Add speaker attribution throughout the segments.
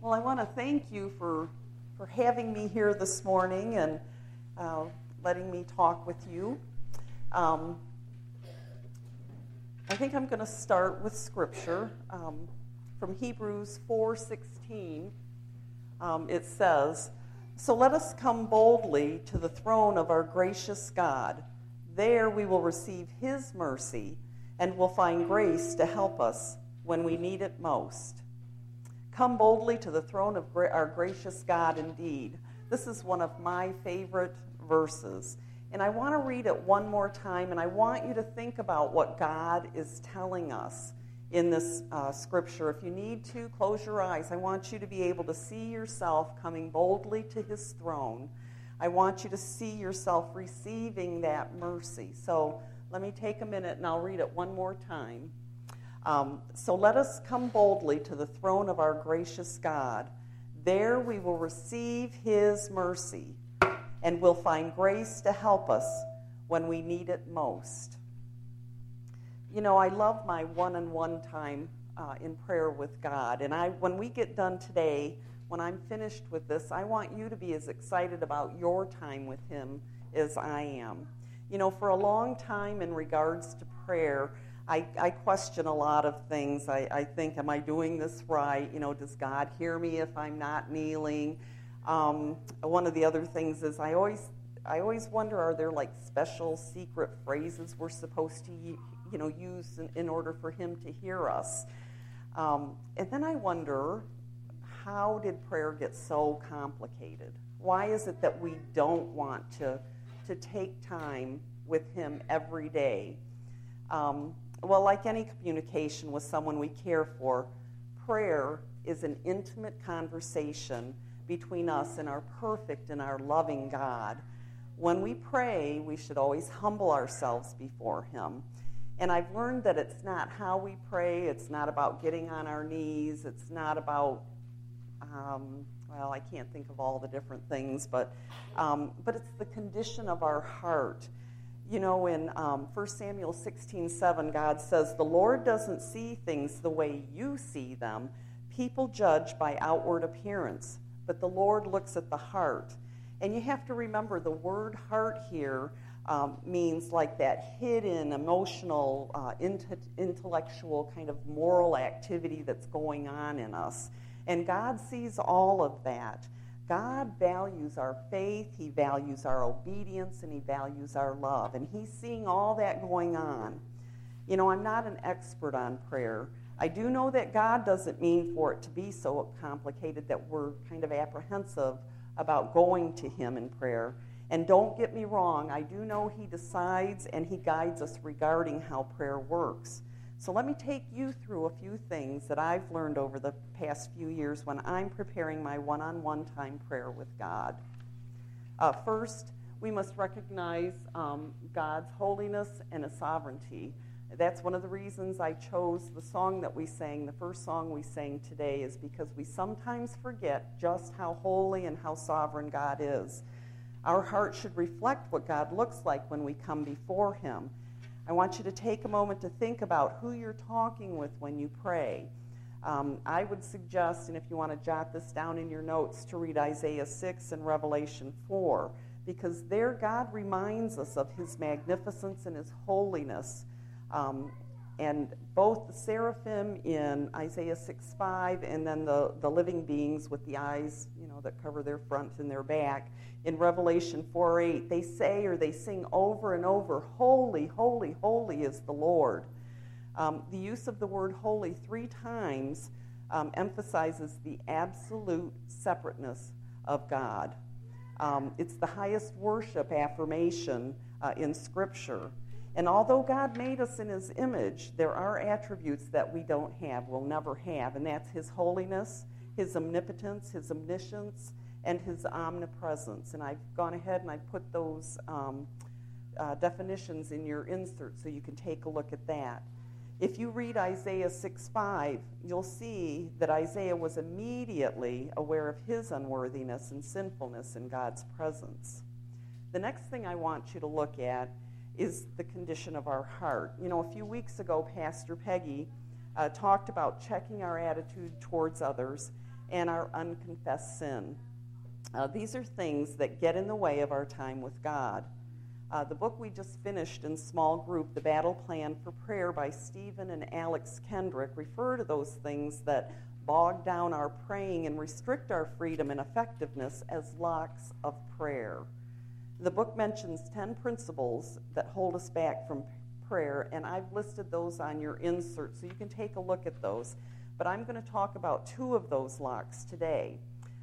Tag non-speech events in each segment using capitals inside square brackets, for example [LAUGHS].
Speaker 1: Well, I want to thank you for, for having me here this morning and uh, letting me talk with you. Um, I think I'm going to start with scripture um, from Hebrews 4:16. Um, it says, "So let us come boldly to the throne of our gracious God. There we will receive His mercy and will find grace to help us when we need it most." Come boldly to the throne of our gracious God indeed. This is one of my favorite verses. And I want to read it one more time, and I want you to think about what God is telling us in this uh, scripture. If you need to, close your eyes. I want you to be able to see yourself coming boldly to his throne. I want you to see yourself receiving that mercy. So let me take a minute and I'll read it one more time. Um, so let us come boldly to the throne of our gracious God. There we will receive his mercy and will find grace to help us when we need it most. You know, I love my one on one time uh, in prayer with God. And I, when we get done today, when I'm finished with this, I want you to be as excited about your time with Him as I am. You know, for a long time in regards to prayer, I, I question a lot of things. I, I think, am I doing this right? You know, does God hear me if I'm not kneeling? Um, one of the other things is I always, I always wonder, are there like special secret phrases we're supposed to, you know, use in, in order for Him to hear us? Um, and then I wonder, how did prayer get so complicated? Why is it that we don't want to, to take time with Him every day? Um, well, like any communication with someone we care for, prayer is an intimate conversation between us and our perfect and our loving God. When we pray, we should always humble ourselves before Him. And I've learned that it's not how we pray, it's not about getting on our knees, it's not about, um, well, I can't think of all the different things, but, um, but it's the condition of our heart. You know, in um, 1 Samuel 16 7, God says, The Lord doesn't see things the way you see them. People judge by outward appearance, but the Lord looks at the heart. And you have to remember the word heart here um, means like that hidden, emotional, uh, intellectual, kind of moral activity that's going on in us. And God sees all of that. God values our faith, He values our obedience, and He values our love. And He's seeing all that going on. You know, I'm not an expert on prayer. I do know that God doesn't mean for it to be so complicated that we're kind of apprehensive about going to Him in prayer. And don't get me wrong, I do know He decides and He guides us regarding how prayer works. So let me take you through a few things that I've learned over the past few years when I'm preparing my one on one time prayer with God. Uh, first, we must recognize um, God's holiness and His sovereignty. That's one of the reasons I chose the song that we sang, the first song we sang today, is because we sometimes forget just how holy and how sovereign God is. Our heart should reflect what God looks like when we come before Him. I want you to take a moment to think about who you're talking with when you pray. Um, I would suggest, and if you want to jot this down in your notes, to read Isaiah 6 and Revelation 4, because there God reminds us of his magnificence and his holiness. Um, and both the seraphim in Isaiah 6 5 and then the, the living beings with the eyes, you know, that cover their front and their back in Revelation 4 8, they say or they sing over and over, Holy, holy, holy is the Lord. Um, the use of the word holy three times um, emphasizes the absolute separateness of God. Um, it's the highest worship affirmation uh, in Scripture. And although God made us in His image, there are attributes that we don't have, will never have, and that's His holiness, His omnipotence, His omniscience, and His omnipresence. And I've gone ahead and I've put those um, uh, definitions in your insert so you can take a look at that. If you read Isaiah 6 5, you'll see that Isaiah was immediately aware of his unworthiness and sinfulness in God's presence. The next thing I want you to look at is the condition of our heart. You know, a few weeks ago, Pastor Peggy uh, talked about checking our attitude towards others and our unconfessed sin. Uh, these are things that get in the way of our time with God. Uh, the book we just finished in small group, The Battle Plan for Prayer by Stephen and Alex Kendrick, refer to those things that bog down our praying and restrict our freedom and effectiveness as locks of prayer. The book mentions 10 principles that hold us back from prayer, and I've listed those on your insert so you can take a look at those. But I'm going to talk about two of those locks today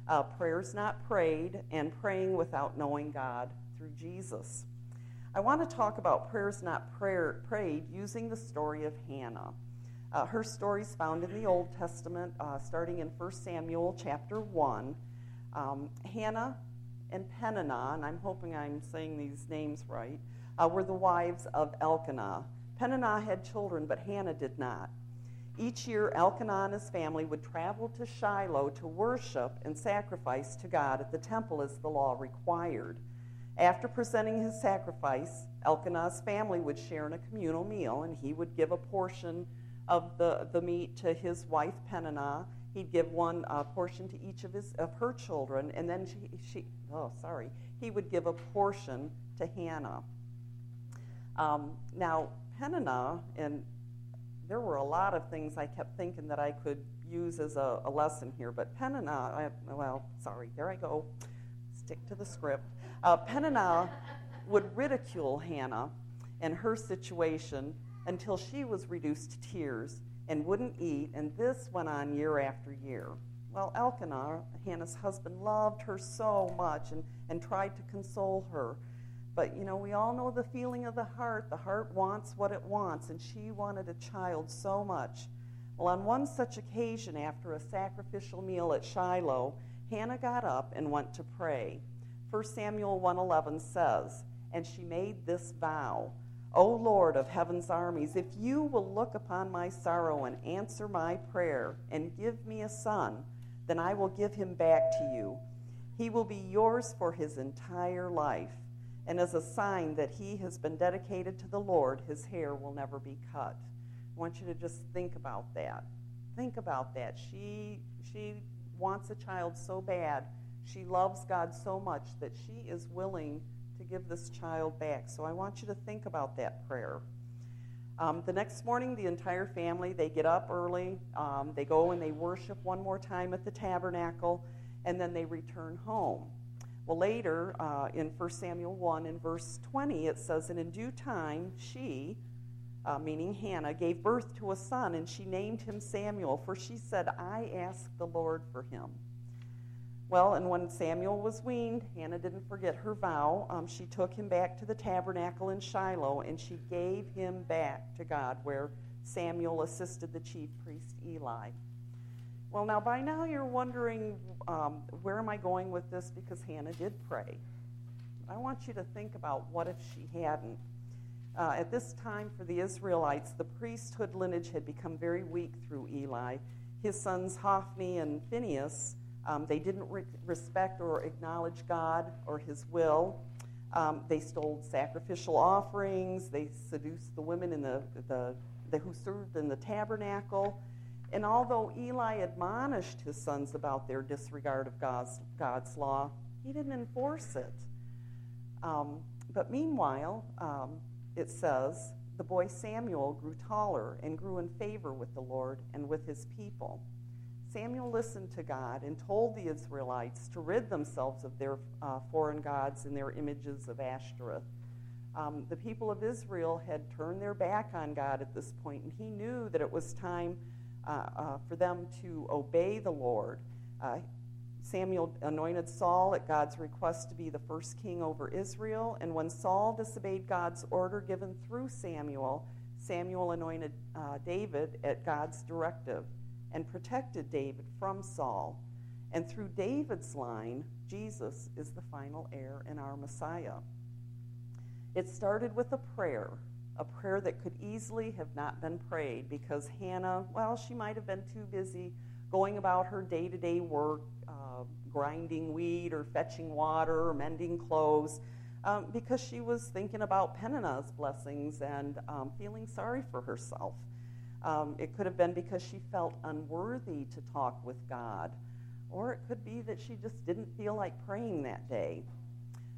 Speaker 1: uh, prayers not prayed and praying without knowing God through Jesus. I want to talk about prayers not prayer, prayed using the story of Hannah. Uh, her story is found in the Old Testament, uh, starting in 1 Samuel chapter 1. Um, Hannah and Peninnah, and I'm hoping I'm saying these names right, uh, were the wives of Elkanah. Peninnah had children, but Hannah did not. Each year, Elkanah and his family would travel to Shiloh to worship and sacrifice to God at the temple as the law required. After presenting his sacrifice, Elkanah's family would share in a communal meal, and he would give a portion of the, the meat to his wife Peninnah. He'd give one uh, portion to each of his of her children, and then she, she oh sorry, he would give a portion to Hannah. Um, now Peninnah and there were a lot of things I kept thinking that I could use as a, a lesson here, but Peninnah, I, well, sorry, there I go. Stick to the script. Uh, Peninnah would ridicule Hannah and her situation until she was reduced to tears and wouldn't eat, and this went on year after year. Well, Elkanah, Hannah's husband, loved her so much and, and tried to console her. But, you know, we all know the feeling of the heart. The heart wants what it wants, and she wanted a child so much. Well, on one such occasion, after a sacrificial meal at Shiloh, Hannah got up and went to pray. 1 Samuel 1:11 says, "And she made this vow, O Lord of heaven's armies, if you will look upon my sorrow and answer my prayer and give me a son, then I will give him back to you. He will be yours for his entire life." and as a sign that he has been dedicated to the Lord, his hair will never be cut. I want you to just think about that. Think about that. She, she wants a child so bad. She loves God so much that she is willing to give this child back. So I want you to think about that prayer. Um, the next morning, the entire family they get up early. Um, they go and they worship one more time at the tabernacle, and then they return home. Well, later uh, in 1 Samuel 1 in verse 20, it says, And in due time, she, uh, meaning Hannah, gave birth to a son, and she named him Samuel, for she said, I asked the Lord for him. Well, and when Samuel was weaned, Hannah didn't forget her vow. Um, she took him back to the tabernacle in Shiloh, and she gave him back to God, where Samuel assisted the chief priest Eli. Well, now by now you're wondering um, where am I going with this because Hannah did pray. I want you to think about what if she hadn't. Uh, at this time for the Israelites, the priesthood lineage had become very weak through Eli. His sons Hophni and Phinehas, um, they didn't re- respect or acknowledge God or His will. Um, they stole sacrificial offerings. They seduced the women in the, the, the who served in the tabernacle. And although Eli admonished his sons about their disregard of God's, God's law, he didn't enforce it. Um, but meanwhile, um, it says, the boy Samuel grew taller and grew in favor with the Lord and with his people. Samuel listened to God and told the Israelites to rid themselves of their uh, foreign gods and their images of Ashtoreth. Um, the people of Israel had turned their back on God at this point, and he knew that it was time uh, uh, for them to obey the Lord. Uh, Samuel anointed Saul at God's request to be the first king over Israel, and when Saul disobeyed God's order given through Samuel, Samuel anointed uh, David at God's directive and protected David from Saul. And through David's line, Jesus is the final heir and our Messiah. It started with a prayer a prayer that could easily have not been prayed because Hannah, well, she might have been too busy going about her day to day work, uh, grinding wheat or fetching water or mending clothes, um, because she was thinking about Peninnah's blessings and um, feeling sorry for herself. Um, it could have been because she felt unworthy to talk with God. or it could be that she just didn't feel like praying that day.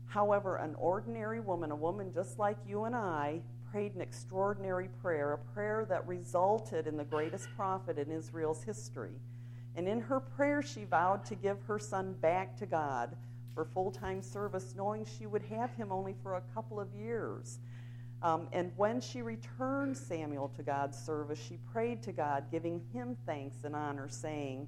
Speaker 1: However, an ordinary woman, a woman just like you and I, prayed an extraordinary prayer, a prayer that resulted in the greatest prophet in Israel's history. And in her prayer, she vowed to give her son back to God for full time service, knowing she would have him only for a couple of years. Um, and when she returned Samuel to God's service, she prayed to God, giving him thanks and honor, saying,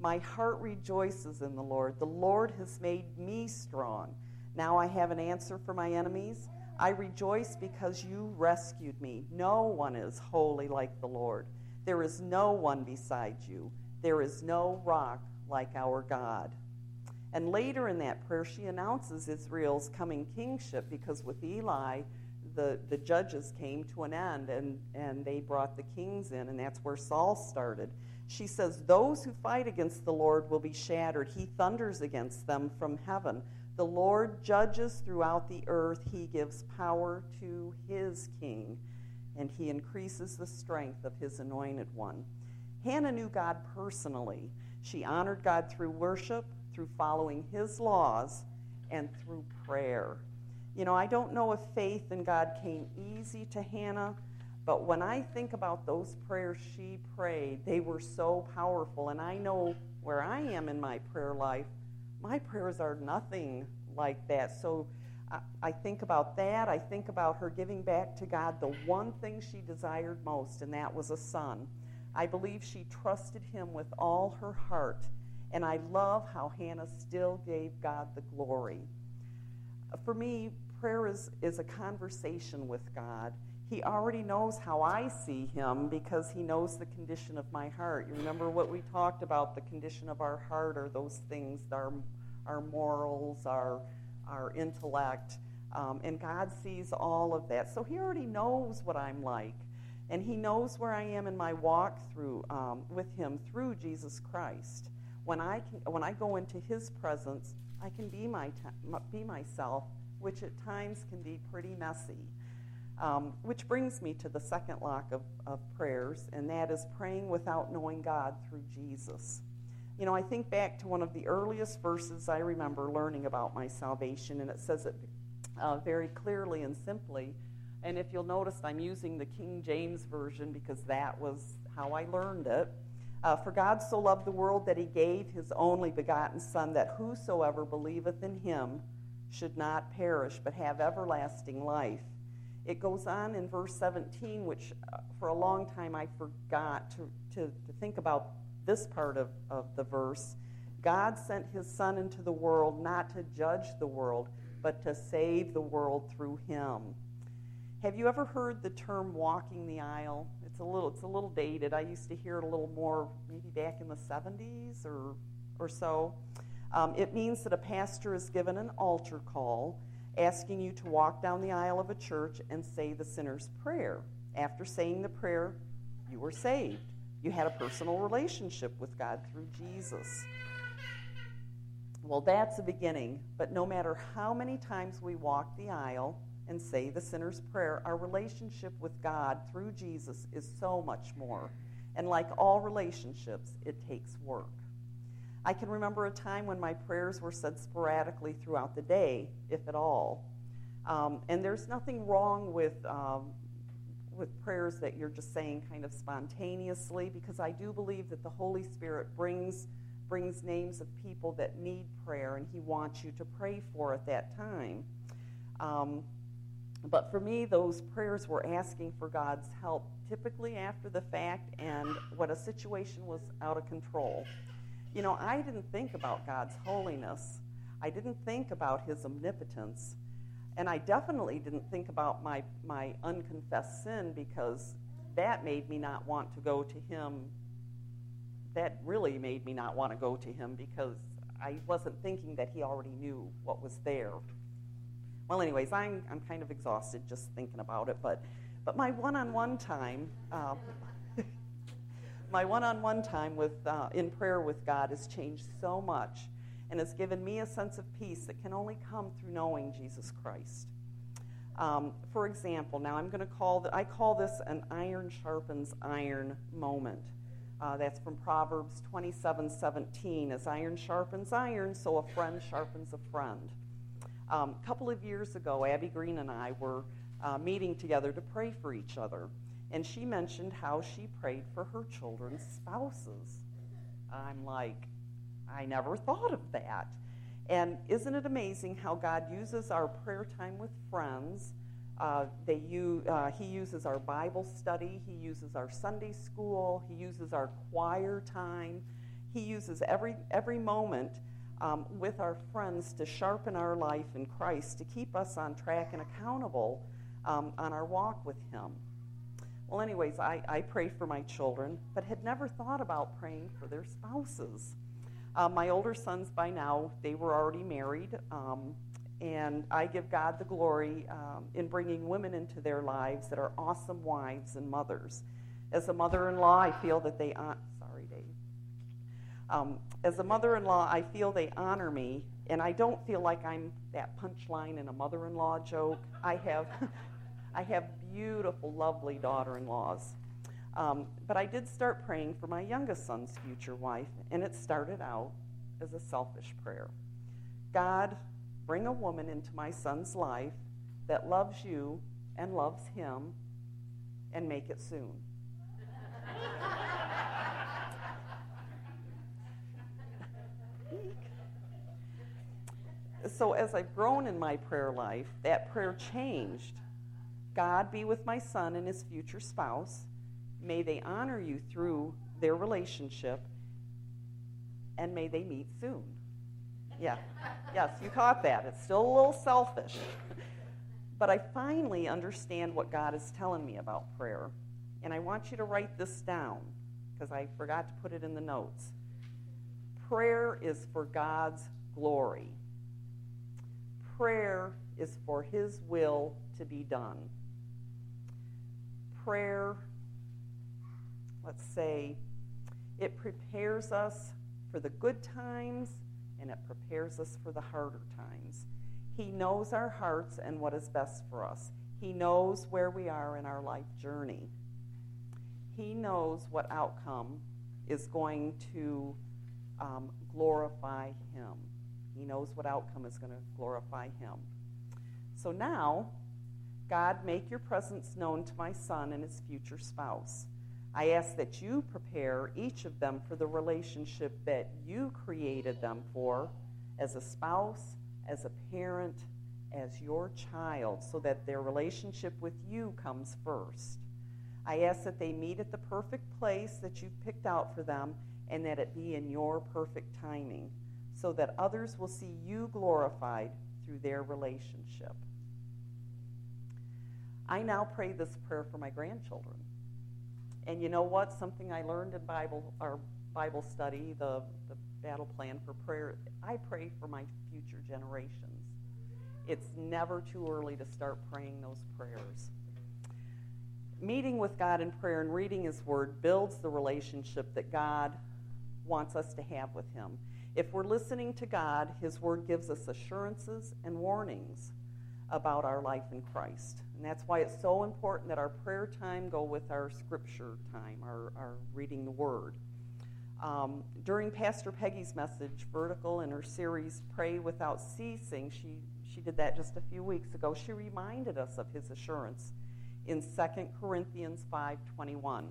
Speaker 1: My heart rejoices in the Lord. The Lord has made me strong. Now I have an answer for my enemies. I rejoice because you rescued me. No one is holy like the Lord. There is no one beside you. There is no rock like our God. And later in that prayer, she announces Israel's coming kingship because with Eli, the, the judges came to an end and, and they brought the kings in, and that's where Saul started. She says, Those who fight against the Lord will be shattered. He thunders against them from heaven. The Lord judges throughout the earth. He gives power to his king, and he increases the strength of his anointed one. Hannah knew God personally. She honored God through worship, through following his laws, and through prayer. You know, I don't know if faith in God came easy to Hannah, but when I think about those prayers she prayed, they were so powerful. And I know where I am in my prayer life, my prayers are nothing like that. So I think about that. I think about her giving back to God the one thing she desired most, and that was a son. I believe she trusted him with all her heart. And I love how Hannah still gave God the glory. For me, prayer is, is a conversation with God. He already knows how I see him because he knows the condition of my heart. You remember what we talked about the condition of our heart are those things, our, our morals, our, our intellect. Um, and God sees all of that. So he already knows what I'm like. And he knows where I am in my walk through um, with him through Jesus Christ. When I, can, when I go into his presence, I can be, my be myself which at times can be pretty messy. Um, which brings me to the second lock of, of prayers, and that is praying without knowing God through Jesus. You know, I think back to one of the earliest verses I remember learning about my salvation, and it says it uh, very clearly and simply. And if you'll notice, I'm using the King James Version because that was how I learned it. Uh, For God so loved the world that he gave his only begotten Son, that whosoever believeth in him should not perish but have everlasting life. It goes on in verse 17, which uh, for a long time I forgot to, to, to think about this part of, of the verse. God sent his Son into the world not to judge the world, but to save the world through him. Have you ever heard the term walking the aisle? It's a little, it's a little dated. I used to hear it a little more maybe back in the 70s or, or so. Um, it means that a pastor is given an altar call asking you to walk down the aisle of a church and say the sinner's prayer. After saying the prayer, you were saved. You had a personal relationship with God through Jesus. Well, that's a beginning, but no matter how many times we walk the aisle and say the sinner's prayer, our relationship with God through Jesus is so much more. And like all relationships, it takes work. I can remember a time when my prayers were said sporadically throughout the day, if at all. Um, and there's nothing wrong with, um, with prayers that you're just saying kind of spontaneously, because I do believe that the Holy Spirit brings, brings names of people that need prayer, and He wants you to pray for at that time. Um, but for me, those prayers were asking for God's help, typically after the fact, and when a situation was out of control. You know, I didn't think about God's holiness. I didn't think about his omnipotence. And I definitely didn't think about my, my unconfessed sin because that made me not want to go to him. That really made me not want to go to him because I wasn't thinking that he already knew what was there. Well, anyways, I'm, I'm kind of exhausted just thinking about it, but, but my one on one time, uh, my one-on-one time with uh, in prayer with God has changed so much and has given me a sense of peace that can only come through knowing Jesus Christ. Um, for example, now I'm going to call that I call this an iron sharpens iron moment. Uh, that's from Proverbs 27 17. As iron sharpens iron, so a friend sharpens a friend. Um, a couple of years ago, Abby Green and I were uh, meeting together to pray for each other. And she mentioned how she prayed for her children's spouses. I'm like, I never thought of that. And isn't it amazing how God uses our prayer time with friends? Uh, they uh, he uses our Bible study, he uses our Sunday school, he uses our choir time, he uses every, every moment um, with our friends to sharpen our life in Christ, to keep us on track and accountable um, on our walk with Him. Well, anyways, I, I pray for my children, but had never thought about praying for their spouses. Uh, my older sons, by now, they were already married, um, and I give God the glory um, in bringing women into their lives that are awesome wives and mothers. As a mother in law, I feel that they. Sorry, Dave. Um, as a mother in law, I feel they honor me, and I don't feel like I'm that punchline in a mother in law joke. I have. [LAUGHS] I have beautiful, lovely daughter in laws. Um, but I did start praying for my youngest son's future wife, and it started out as a selfish prayer God, bring a woman into my son's life that loves you and loves him, and make it soon. so, as I've grown in my prayer life, that prayer changed God be with my son and his future spouse. May they honor you through their relationship, and may they meet soon. Yeah, yes, you caught that. It's still a little selfish. but I finally understand what God is telling me about prayer. And I want you to write this down because I forgot to put it in the notes. Prayer is for God's glory, prayer is for His will to be done prayer, let's say, it prepares us for the good times and it prepares us for the harder times. He knows our hearts and what is best for us. He knows where we are in our life journey. He knows what outcome is going to um, glorify Him. He knows what outcome is going to glorify Him. So now, God, make your presence known to my son and his future spouse. I ask that you prepare each of them for the relationship that you created them for as a spouse, as a parent, as your child, so that their relationship with you comes first. I ask that they meet at the perfect place that you've picked out for them and that it be in your perfect timing, so that others will see you glorified through their relationship. I now pray this prayer for my grandchildren. And you know what? Something I learned in Bible our Bible study, the, the battle plan for prayer, I pray for my future generations. It's never too early to start praying those prayers. Meeting with God in prayer and reading His Word builds the relationship that God wants us to have with Him. If we're listening to God, His Word gives us assurances and warnings about our life in Christ. And that's why it's so important that our prayer time go with our scripture time, our, our reading the Word. Um, during Pastor Peggy's message, Vertical, in her series Pray Without Ceasing, she, she did that just a few weeks ago. She reminded us of his assurance in 2 Corinthians 5.21.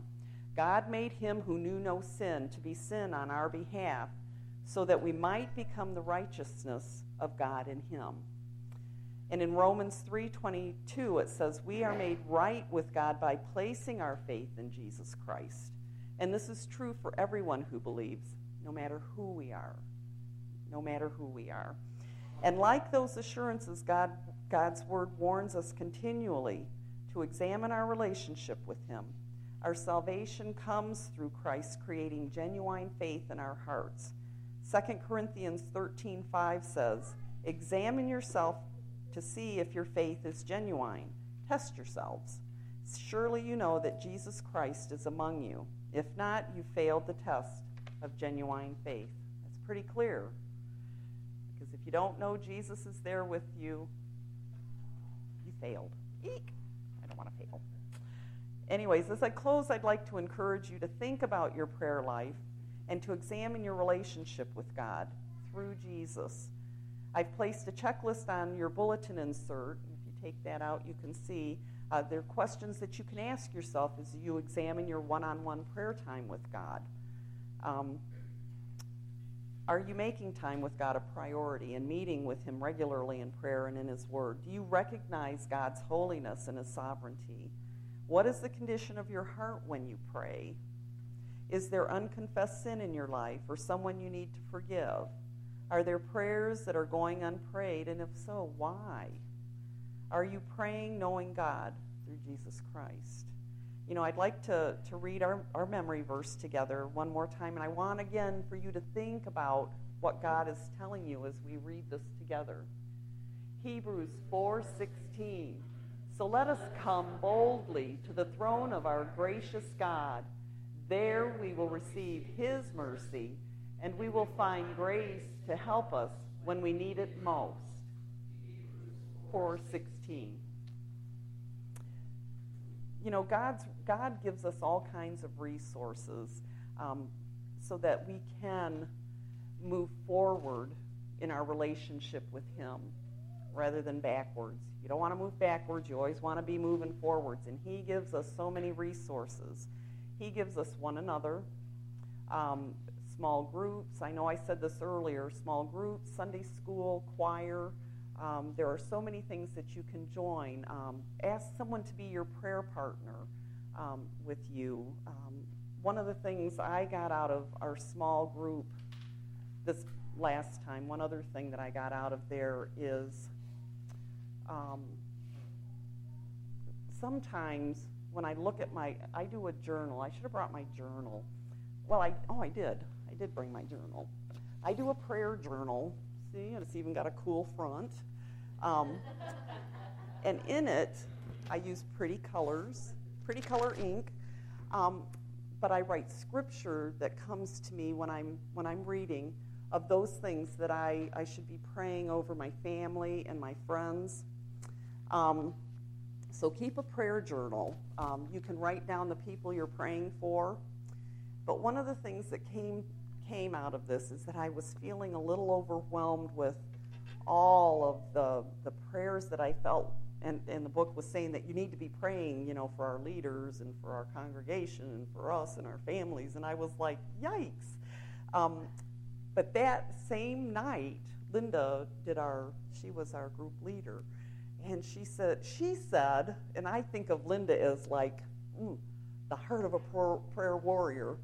Speaker 1: God made him who knew no sin to be sin on our behalf so that we might become the righteousness of God in him. And in Romans 3:22 it says we are made right with God by placing our faith in Jesus Christ. And this is true for everyone who believes, no matter who we are. No matter who we are. And like those assurances, God, God's word warns us continually to examine our relationship with him. Our salvation comes through Christ creating genuine faith in our hearts. 2 Corinthians 13:5 says, "Examine yourself to see if your faith is genuine. Test yourselves. Surely you know that Jesus Christ is among you. If not, you failed the test of genuine faith. That's pretty clear. Because if you don't know Jesus is there with you, you failed. Eek! I don't want to fail. anyways, as I close, I'd like to encourage you to think about your prayer life and to examine your relationship with God through Jesus. I've placed a checklist on your bulletin insert. If you take that out, you can see uh, there are questions that you can ask yourself as you examine your one on one prayer time with God. Um, are you making time with God a priority and meeting with Him regularly in prayer and in His Word? Do you recognize God's holiness and His sovereignty? What is the condition of your heart when you pray? Is there unconfessed sin in your life or someone you need to forgive? Are there prayers that are going unprayed? And if so, why? Are you praying knowing God through Jesus Christ? You know, I'd like to, to read our, our memory verse together one more time, and I want again for you to think about what God is telling you as we read this together. Hebrews 4:16. So let us come boldly to the throne of our gracious God. There we will receive his mercy, and we will find grace to help us when we need it most. 4:16 you know, God's, God gives us all kinds of resources um, so that we can move forward in our relationship with Him rather than backwards. You don't want to move backwards, you always want to be moving forwards. And He gives us so many resources. He gives us one another, um, small groups. I know I said this earlier small groups, Sunday school, choir. Um, there are so many things that you can join. Um, ask someone to be your prayer partner um, with you. Um, one of the things I got out of our small group this last time, one other thing that I got out of there is um, sometimes when I look at my, I do a journal. I should have brought my journal. Well, I, oh, I did. I did bring my journal. I do a prayer journal See, it's even got a cool front. Um, and in it, I use pretty colors, pretty color ink. Um, but I write scripture that comes to me when I'm when I'm reading of those things that I, I should be praying over my family and my friends. Um, so keep a prayer journal. Um, you can write down the people you're praying for. But one of the things that came came out of this is that I was feeling a little overwhelmed with all of the, the prayers that I felt. And, and the book was saying that you need to be praying, you know, for our leaders and for our congregation and for us and our families. And I was like, yikes. Um, but that same night, Linda did our, she was our group leader. And she said, she said, and I think of Linda as like mm, the heart of a prayer warrior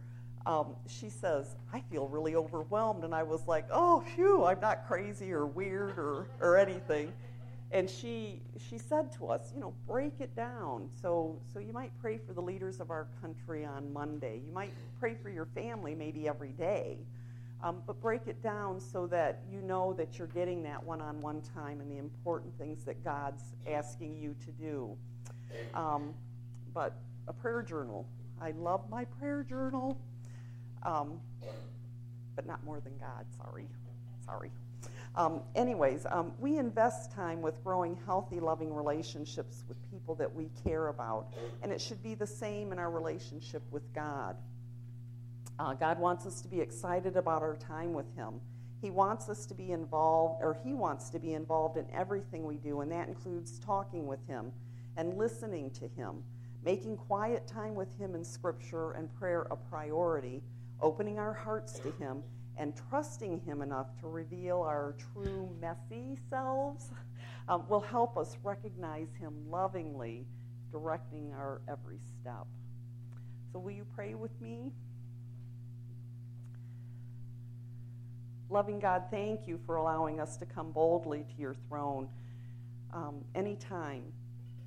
Speaker 1: um, she says, I feel really overwhelmed. And I was like, oh, phew, I'm not crazy or weird or, or anything. And she, she said to us, you know, break it down. So, so you might pray for the leaders of our country on Monday. You might pray for your family maybe every day. Um, but break it down so that you know that you're getting that one on one time and the important things that God's asking you to do. Um, but a prayer journal. I love my prayer journal um, but not more than God. Sorry. Sorry. Um, anyways, um, we invest time with growing healthy, loving relationships with people that we care about, and it should be the same in our relationship with God. Uh, God wants us to be excited about our time with Him. He wants us to be involved, or He wants to be involved in everything we do, and that includes talking with Him and listening to Him, making quiet time with Him in Scripture and prayer a priority opening our hearts to Him, and trusting Him enough to reveal our true messy selves um, will help us recognize Him lovingly, directing our every step. So, will you pray with me? Loving God, thank you for allowing us to come boldly to your throne um, anytime,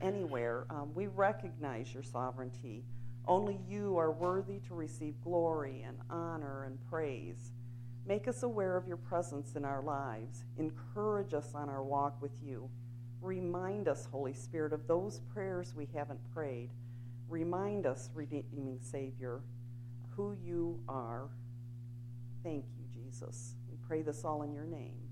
Speaker 1: anywhere. Um, we recognize your sovereignty. Only you are worthy to receive glory and honor and praise. Make us aware of your presence in our lives. Encourage us on our walk with you. Remind us, Holy Spirit, of those prayers we haven't prayed. Remind us, redeeming Savior, who you are. Thank you, Jesus. We pray this all in your name.